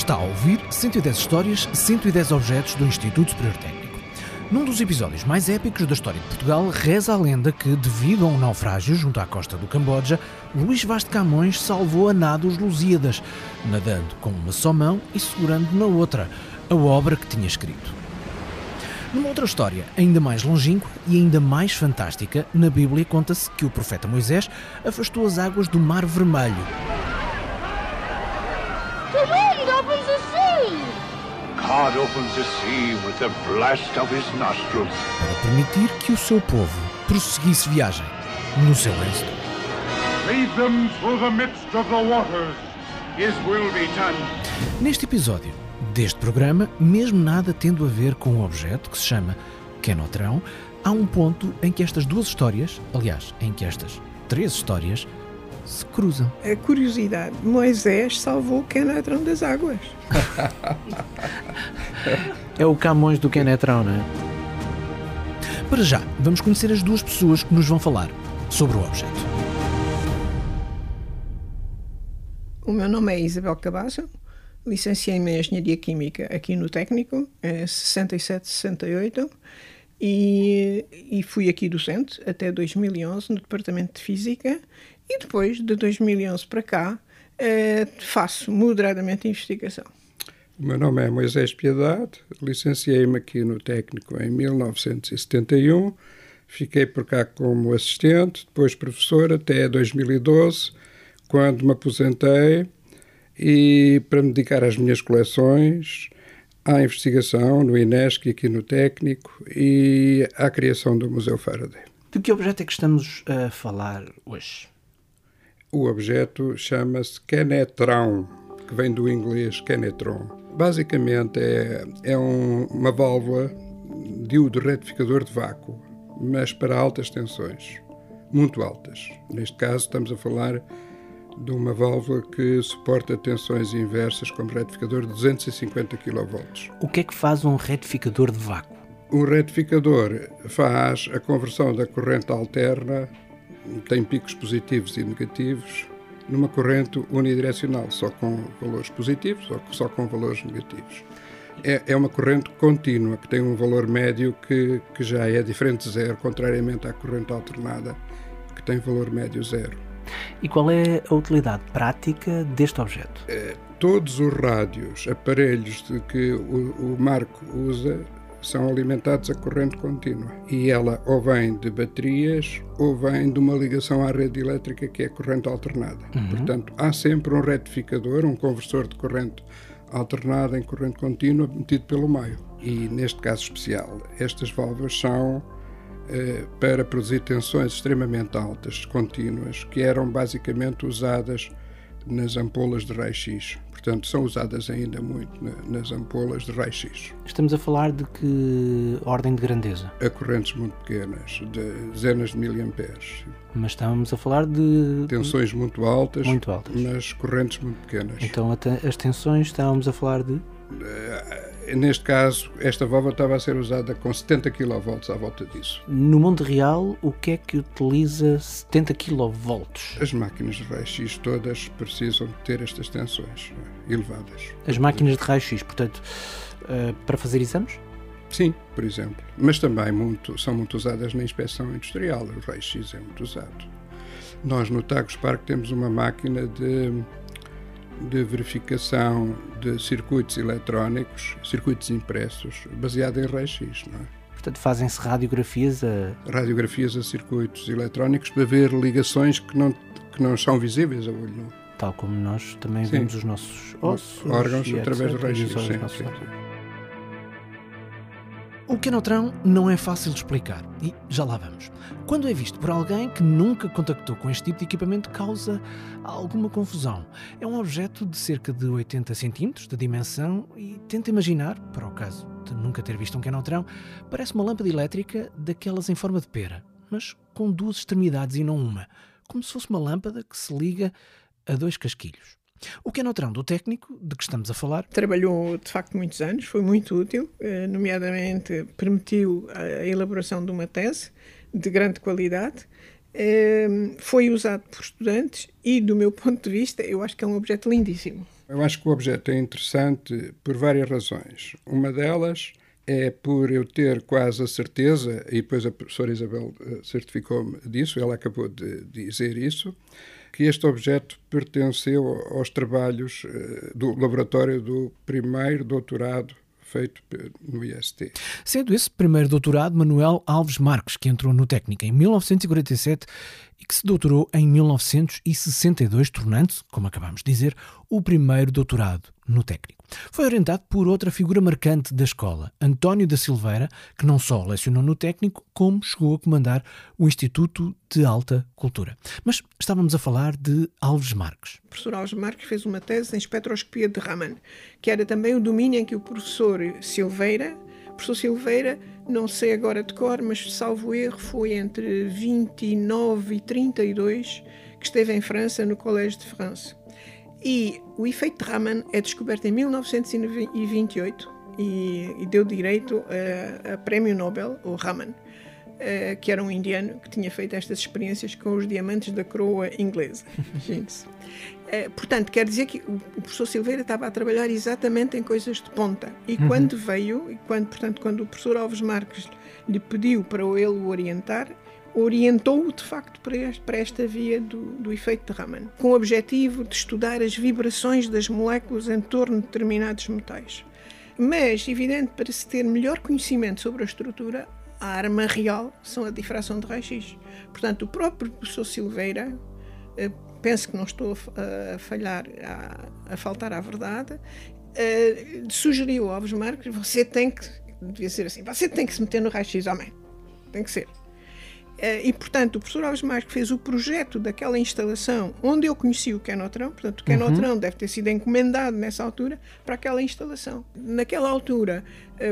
Está a ouvir 110 histórias, 110 objetos do Instituto Superior Técnico. Num dos episódios mais épicos da história de Portugal, reza a lenda que, devido a um naufrágio junto à costa do Camboja, Luís Vaz de Camões salvou a nado os Lusíadas, nadando com uma só mão e segurando na outra a obra que tinha escrito. Numa outra história, ainda mais longínqua e ainda mais fantástica, na Bíblia conta-se que o profeta Moisés afastou as águas do Mar Vermelho. The wind opens the sea. God opens the sea with the blast of his nostrils. para permitir que o seu povo prosseguisse viagem no seu êxito. Lead them through the midst of the waters. His will be done. Neste episódio deste programa, mesmo nada tendo a ver com o objeto que se chama Quenotrão, há um ponto em que estas duas histórias, aliás, em que estas três histórias, se cruzam. A curiosidade, Moisés salvou o Quenatrão das águas. É o Camões do Quenetrão, não é? Para já, vamos conhecer as duas pessoas que nos vão falar sobre o objeto. O meu nome é Isabel Cabasso, licenciei-me em Engenharia Química aqui no Técnico, em 67, 68, e, e fui aqui docente até 2011 no Departamento de Física, e depois, de 2011 para cá, eh, faço moderadamente investigação. O meu nome é Moisés Piedade, licenciei-me aqui no técnico em 1971, fiquei por cá como assistente, depois professor até 2012, quando me aposentei e para me dedicar às minhas coleções, à investigação no INESC e aqui no técnico e à criação do Museu Faraday. De que objeto é que estamos a falar hoje? O objeto chama-se Kenetrão, que vem do inglês Kenetron. Basicamente é, é um- uma válvula de retificador de vácuo, mas para altas tensões, muito altas. Neste caso estamos a falar de uma válvula que suporta tensões inversas como retificador de 250 kV. O que é que faz um retificador de vácuo? Um retificador faz a conversão da corrente alterna, tem picos positivos e negativos, numa corrente unidirecional, só com valores positivos ou só com valores negativos. É, é uma corrente contínua, que tem um valor médio que, que já é diferente de zero, contrariamente à corrente alternada, que tem valor médio zero. E qual é a utilidade prática deste objeto? Todos os rádios, aparelhos de que o, o Marco usa, são alimentados a corrente contínua. E ela ou vem de baterias ou vem de uma ligação à rede elétrica que é corrente alternada. Portanto, há sempre um retificador, um conversor de corrente alternada em corrente contínua metido pelo meio. E neste caso especial, estas válvulas são eh, para produzir tensões extremamente altas, contínuas, que eram basicamente usadas nas ampolas de raio-x. Portanto, são usadas ainda muito na- nas ampolas de raio-x. Estamos a falar de que ordem de grandeza? A correntes muito pequenas, de dezenas de miliamperes. Mas estamos a falar de. Tensões muito altas, Muito altas. mas correntes muito pequenas. Então as tensões estávamos a falar de. Neste caso, esta válvula estava a ser usada com 70 kV à volta disso. No mundo real, o que é que utiliza 70 kV? As máquinas de raio-x todas precisam ter estas tensões eh, elevadas. As máquinas de raio-x, portanto, eh, para fazer exames? Sim, por exemplo. Mas também muito, são muito usadas na inspeção industrial. O raio-x é muito usado. Nós no Tagus Park temos uma máquina de, de verificação de circuitos eletrónicos, circuitos impressos, baseada em raio-x. Não é? Portanto, fazem-se radiografias a. Radiografias a circuitos eletrónicos para ver ligações que não, que não são visíveis a olho nu. Tal como nós também Sim. vemos os nossos ossos. órgãos através do raio-x. O Quenotrão não é fácil de explicar e já lá vamos. Quando é visto por alguém que nunca contactou com este tipo de equipamento, causa alguma confusão. É um objeto de cerca de 80 centímetros de dimensão e tenta imaginar, para o caso de nunca ter visto um Quenotrão, parece uma lâmpada elétrica daquelas em forma de pera, mas com duas extremidades e não uma, como se fosse uma lâmpada que se liga a dois casquilhos. O Quenotrão do técnico, de que estamos a falar, Trabalhou de facto muitos anos, foi muito útil, eh, nomeadamente permitiu a elaboração de uma tese de grande qualidade. Eh, Foi usado por estudantes e, do meu ponto de vista, eu acho que é um objeto lindíssimo. Eu acho que o objeto é interessante por várias razões. Uma delas é por eu ter quase a certeza, e depois a professora Isabel eh, certificou-me disso, ela acabou de dizer isso, que este objeto pertenceu aos trabalhos eh, do laboratório do primeiro doutorado feito no IST. Sendo esse primeiro doutorado Manuel Alves Marques, que entrou no Técnica em 1947 e que se doutorou em 1962, tornando-se, como acabamos de dizer, o primeiro doutorado no técnico. Foi orientado por outra figura marcante da escola, António da Silveira, que não só lecionou no técnico, como chegou a comandar o Instituto de Alta Cultura. Mas estávamos a falar de Alves Marques. O professor Alves Marques fez uma tese em espectroscopia de Raman, que era também o domínio em que o professor Silveira, professor Silveira, não sei agora de cor, mas salvo erro, foi entre 29 e 32 que esteve em França, no Colégio de França. E o efeito de Raman é descoberto em 1928 e, e deu direito a, a, prémio Nobel, o Raman, uh, que era um indiano que tinha feito estas experiências com os diamantes da coroa inglesa. uh, portanto, quer dizer que o, o, professor Silveira estava a trabalhar exatamente em coisas de ponta. E uhum. quando veio, e quando, portanto, quando o professor Alves Marques lhe pediu para ele o orientar, orientou-o de facto para, este, para esta via do, do, efeito de Raman, com o objetivo de estudar as vibrações das moléculas em torno de determinados metais. Mas, evidente, para se ter melhor conhecimento sobre a estrutura, a arma real são a difração de raio-x. Portanto, o próprio professor Silveira, eh, penso que não estou a falhar, a, a faltar à verdade, eh, sugeriu ao Alves Marques, você tem que, devia ser assim, você tem que se meter no raio-x, homem, tem que ser. Eh, e, portanto, o professor Alves Marques fez o projeto daquela instalação onde eu conheci o Kenotrão, portanto, o Kenotrão uhum. deve ter sido encomendado nessa altura para aquela instalação. Naquela altura,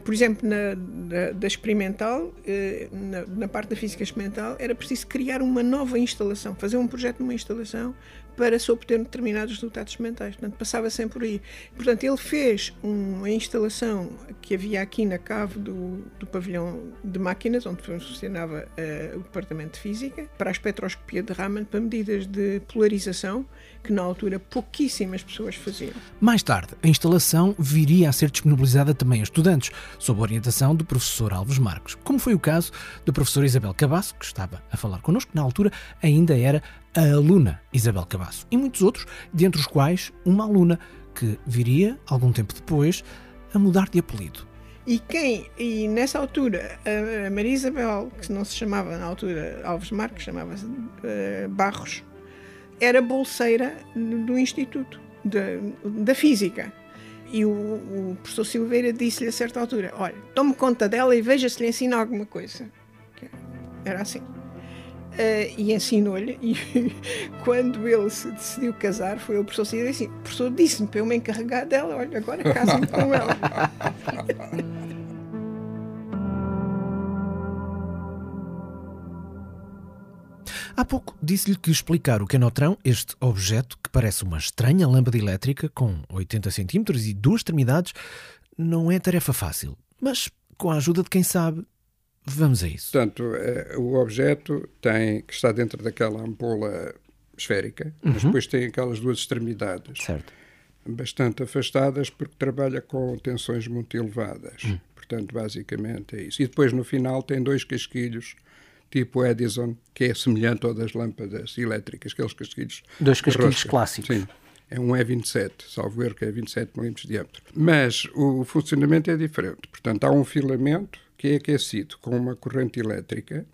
por exemplo, na, da, da experimental, eh, na, na, parte da física experimental, era preciso criar uma nova instalação, fazer um projeto de uma instalação para se obter determinados resultados mentais. Portanto, passava sempre por aí. Portanto, ele fez uma instalação que havia aqui na cave do, do pavilhão de máquinas, onde funcionava uh, o departamento de física, para a espectroscopia de Raman, para medidas de polarização, que na altura pouquíssimas pessoas faziam. Mais tarde, a instalação viria a ser disponibilizada também a estudantes, sob a orientação do professor Alves Marques, como foi o caso da professora Isabel Cabasso, que estava a falar connosco, na altura ainda era a aluna Isabel Cabasso, e muitos outros, dentre os quais uma aluna que viria, algum tempo depois, a mudar de apelido. E quem, e nessa altura, a Maria Isabel, que não se chamava na altura Alves Marques, chamava-se uh, Barros, era bolseira do Instituto da Física. E o, o professor Silveira disse-lhe a certa altura: Olha, tome conta dela e veja se lhe ensina alguma coisa. Era assim. Uh, e ensinou-lhe. E quando ele se decidiu casar, foi o professor Silveira assim: o professor disse-me para eu me encarregar dela, olha, agora casa-me com ela. Há pouco disse-lhe que explicar o canotrão, este objeto que parece uma estranha lâmpada elétrica com 80 centímetros e duas extremidades, não é tarefa fácil. Mas, com a ajuda de quem sabe, vamos a isso. Portanto, é, o objeto tem que está dentro daquela ampola esférica, uhum. mas depois tem aquelas duas extremidades. Certo. Bastante afastadas porque trabalha com tensões muito elevadas. Uhum. Portanto, basicamente é isso. E depois, no final, tem dois casquilhos tipo Edison, que é semelhante ao das lâmpadas elétricas, aqueles casquilhos. Dois casquilhos clássicos. Sim. É um E27, salvo erro que é 27 milímetros de diâmetro. Mas o funcionamento é diferente. Portanto, há um filamento que é aquecido com uma corrente elétrica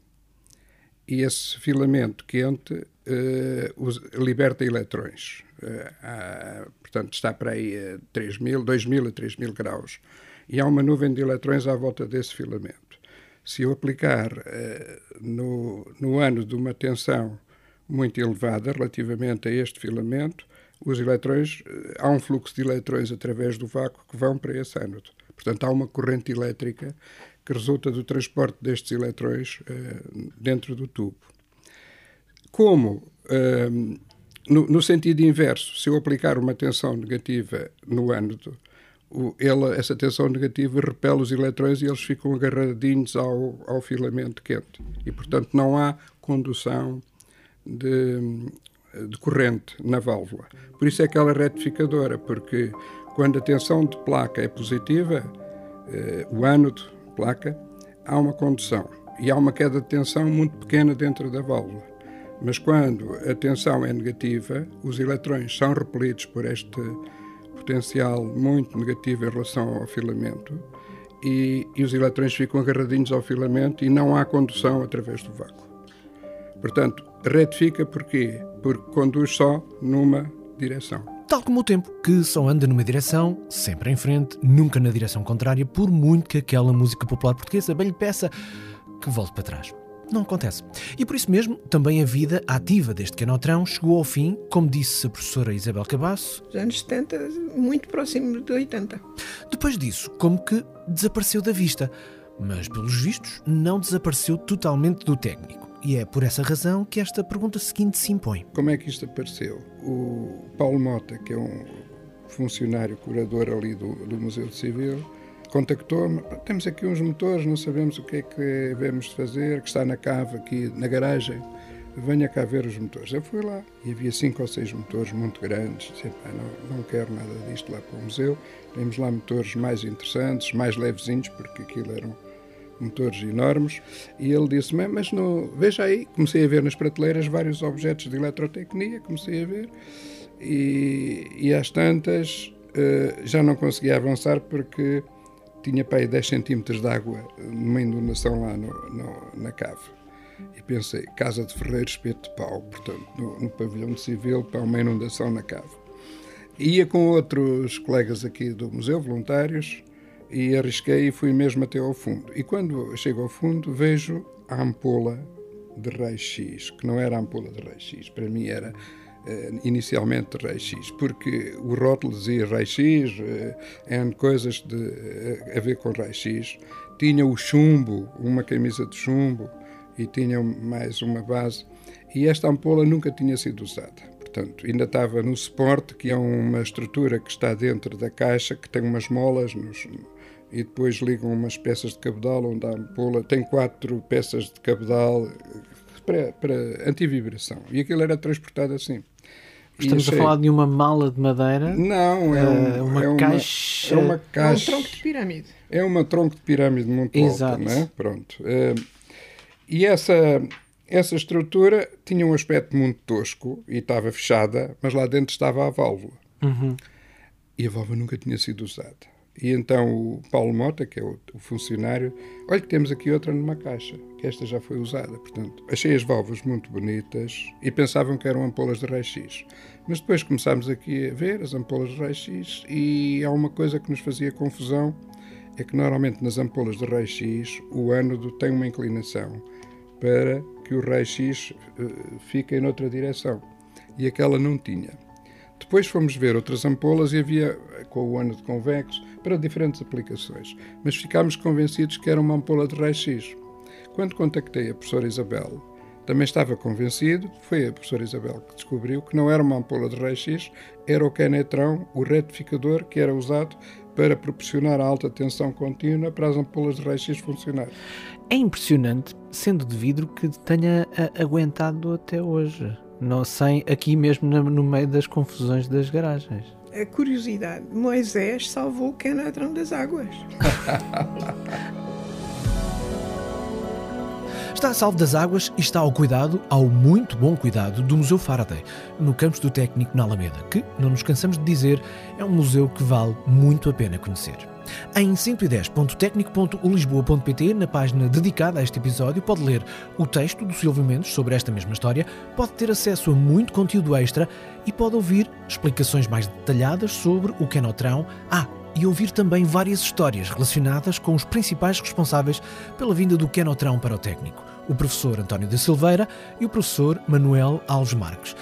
e esse filamento quente uh, liberta eletrões. Uh, há, portanto, está para aí a 3 mil, 2 mil a 3 mil graus. E há uma nuvem de eletrões à volta desse filamento. Se eu aplicar uh, no, no ano de uma tensão muito elevada relativamente a este filamento, os eletrões, uh, há um fluxo de eletrões através do vácuo que vão para esse ânodo. Portanto, há uma corrente elétrica que resulta do transporte destes eletrões uh, dentro do tubo. Como, no, no, sentido inverso, se eu aplicar uma tensão negativa no ânodo, ele, essa tensão negativa repele os eletrões e eles ficam agarradinhos ao, ao filamento quente. E, portanto, não há condução de, de corrente na válvula. Por isso é que ela é retificadora, porque quando a tensão de placa é positiva, eh, o ânodo, placa, há uma condução e há uma queda de tensão muito pequena dentro da válvula. Mas quando a tensão é negativa, os eletrões são repelidos por este potencial muito negativo em relação ao filamento e, e os eletrões ficam agarradinhos ao filamento e não há condução através do vácuo. Portanto, retifica porquê? Porque conduz só numa direção. Tal como o tempo, que só anda numa direção, sempre em frente, nunca na direção contrária, por muito que aquela música popular portuguesa bem lhe peça que volte para trás. Não acontece. E por isso mesmo, também a vida ativa deste canotrão chegou ao fim, como disse a professora Isabel Cabasso. Os anos 70, muito próximo de 80. Depois disso, como que desapareceu da vista. Mas, pelos vistos, não desapareceu totalmente do técnico. E é por essa razão que esta pergunta seguinte se impõe. Como é que isto apareceu? O Paulo Mota, que é um funcionário curador ali do, do Museu de Civil, contactou-me. Temos aqui uns motores, não sabemos o que é que devemos fazer, que está na cave aqui na garagem. Venha cá ver os motores. Eu fui lá e havia cinco ou seis motores muito grandes. Disse, não, não quero nada disto lá para o museu. Temos lá motores mais interessantes, mais levezinhos, porque aquilo eram motores enormes. E ele disse: Mas no, veja aí. Comecei a ver nas prateleiras vários objetos de eletrotecnia. Comecei a ver. E, e às tantas uh, já não conseguia avançar porque tinha para aí 10 centímetros de água numa inundação lá no, no, na cave. E pensei, Casa de Ferreiro, espeto de pau, portanto, no, no pavilhão civil, para uma inundação na cave. Ia com outros colegas aqui do museu, voluntários, e arrisquei e fui mesmo até ao fundo. E quando chego ao fundo, vejo a ampola de raio-x, que não era a ampola de raio-x, para mim era inicialmente raio-x, porque o rótulo dizia raio-x, uh, coisas de, uh, a ver com raio-x. Tinha o chumbo, uma camisa de chumbo, e tinha mais uma base. E esta ampola nunca tinha sido usada. Portanto, ainda estava no suporte, que é uma estrutura que está dentro da caixa, que tem umas molas nos, e depois ligam umas peças de cabedal, onde a ampola tem quatro peças de cabedal para, para antivibração. E aquilo era transportado assim. Estamos a falar de uma mala de madeira? Não, é, um, uh, uma, é caixa. É uma caixa. É um tronco de pirâmide. É um tronco de pirâmide muito Exato. alto, né? Pronto. Uh, e essa, essa estrutura tinha um aspecto muito tosco e estava fechada, mas lá dentro estava a válvula. Uhum. E a válvula nunca tinha sido usada. E então o Paulo Mota, que é o, o, funcionário, olha que temos aqui outra numa caixa, que esta já foi usada. Portanto, achei as válvulas muito bonitas e pensavam que eram ampolas de raio-x. Mas depois começámos aqui a ver as ampolas de raio-x e há uma coisa que nos fazia confusão, é que normalmente nas ampolas de raio-x o ânodo tem uma inclinação para que o raio-x uh, fique em outra direção. E aquela não tinha. Depois fomos ver outras ampolas e havia, com o ânodo convexo, para diferentes aplicações, mas ficámos convencidos que era uma ampola de raio-x. Quando contactei a professora Isabel, também estava convencido, foi a professora Isabel que descobriu que não era uma ampola de raio-x, era o canetrão, o retificador que era usado para proporcionar a alta tensão contínua para as ampolas de raio-x funcionar. É impressionante, sendo de vidro, que tenha aguentado até hoje. Não sem aqui mesmo no meio das confusões das garagens a curiosidade, Moisés salvou o Canadrão das águas. Está salvo das águas e está ao cuidado, ao muito bom cuidado, do Museu Faraday, no campus do Técnico na Alameda, que, não nos cansamos de dizer, é um museu que vale muito a pena conhecer. Em 110.tecnico.ulisboa.pt, na página dedicada a este episódio, pode ler o texto do Silvio Mendes sobre esta mesma história, pode ter acesso a muito conteúdo extra e pode ouvir explicações mais detalhadas sobre o Canotrão. Ah, e ouvir também várias histórias relacionadas com os principais responsáveis pela vinda do Canotrão para o técnico, o professor António da Silveira e o professor Manuel Alves Marques.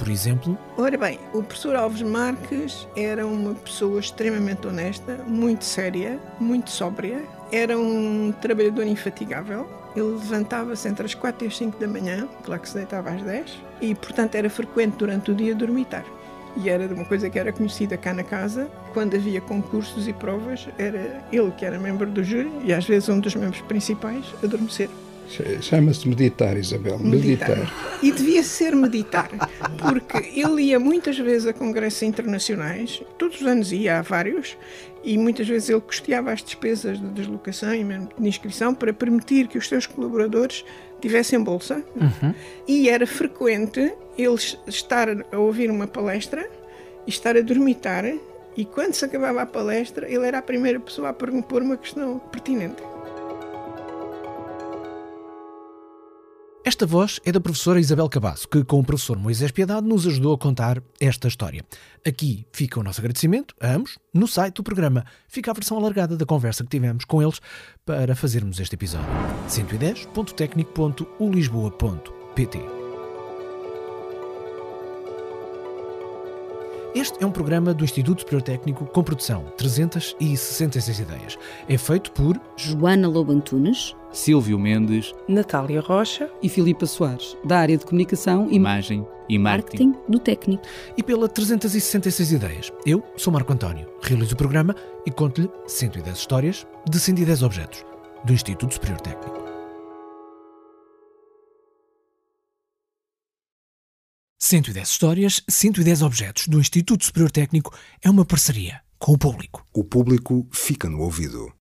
Por exemplo? Ora bem, o professor Alves Marques era uma pessoa extremamente honesta, muito séria, muito sóbria, era um trabalhador infatigável. Ele levantava-se entre as 4 e as 5 da manhã, claro que se deitava às 10, e portanto era frequente durante o dia dormitar e era de uma coisa que era conhecida cá na casa. Quando havia concursos e provas, era ele que era membro do júri e às vezes um dos membros principais adormecer. Chama-se meditar, Isabel. Meditar. meditar. E devia ser meditar, porque ele ia muitas vezes a congressos internacionais, todos os anos ia a vários, e muitas vezes ele custeava as despesas de deslocação e mesmo de inscrição para permitir que os seus colaboradores tivessem bolsa. Uhum. E era frequente eles estar a ouvir uma palestra e estar a dormitar, e quando se acabava a palestra, ele era a primeira pessoa a pôr uma questão pertinente. Esta voz é da professora Isabel Cabasso, que, com o professor Moisés Piedade, nos ajudou a contar esta história. Aqui fica o nosso agradecimento a ambos. No site do programa fica a versão alargada da conversa que tivemos com eles para fazermos este episódio. 110.tecnico.ulisboa.pt Este é um programa do Instituto Superior Técnico com produção 366 ideias. É feito por Joana Lobo Antunes, Silvio Mendes, Natália Rocha e Filipa Soares, da área de comunicação, imagem e marketing. marketing do técnico. E pela 366 ideias. Eu sou Marco António, realizo o programa e conto-lhe 110 histórias de 110 objetos do Instituto Superior Técnico. 110 histórias, 110 objetos do Instituto Superior Técnico é uma parceria com o público. O público fica no ouvido.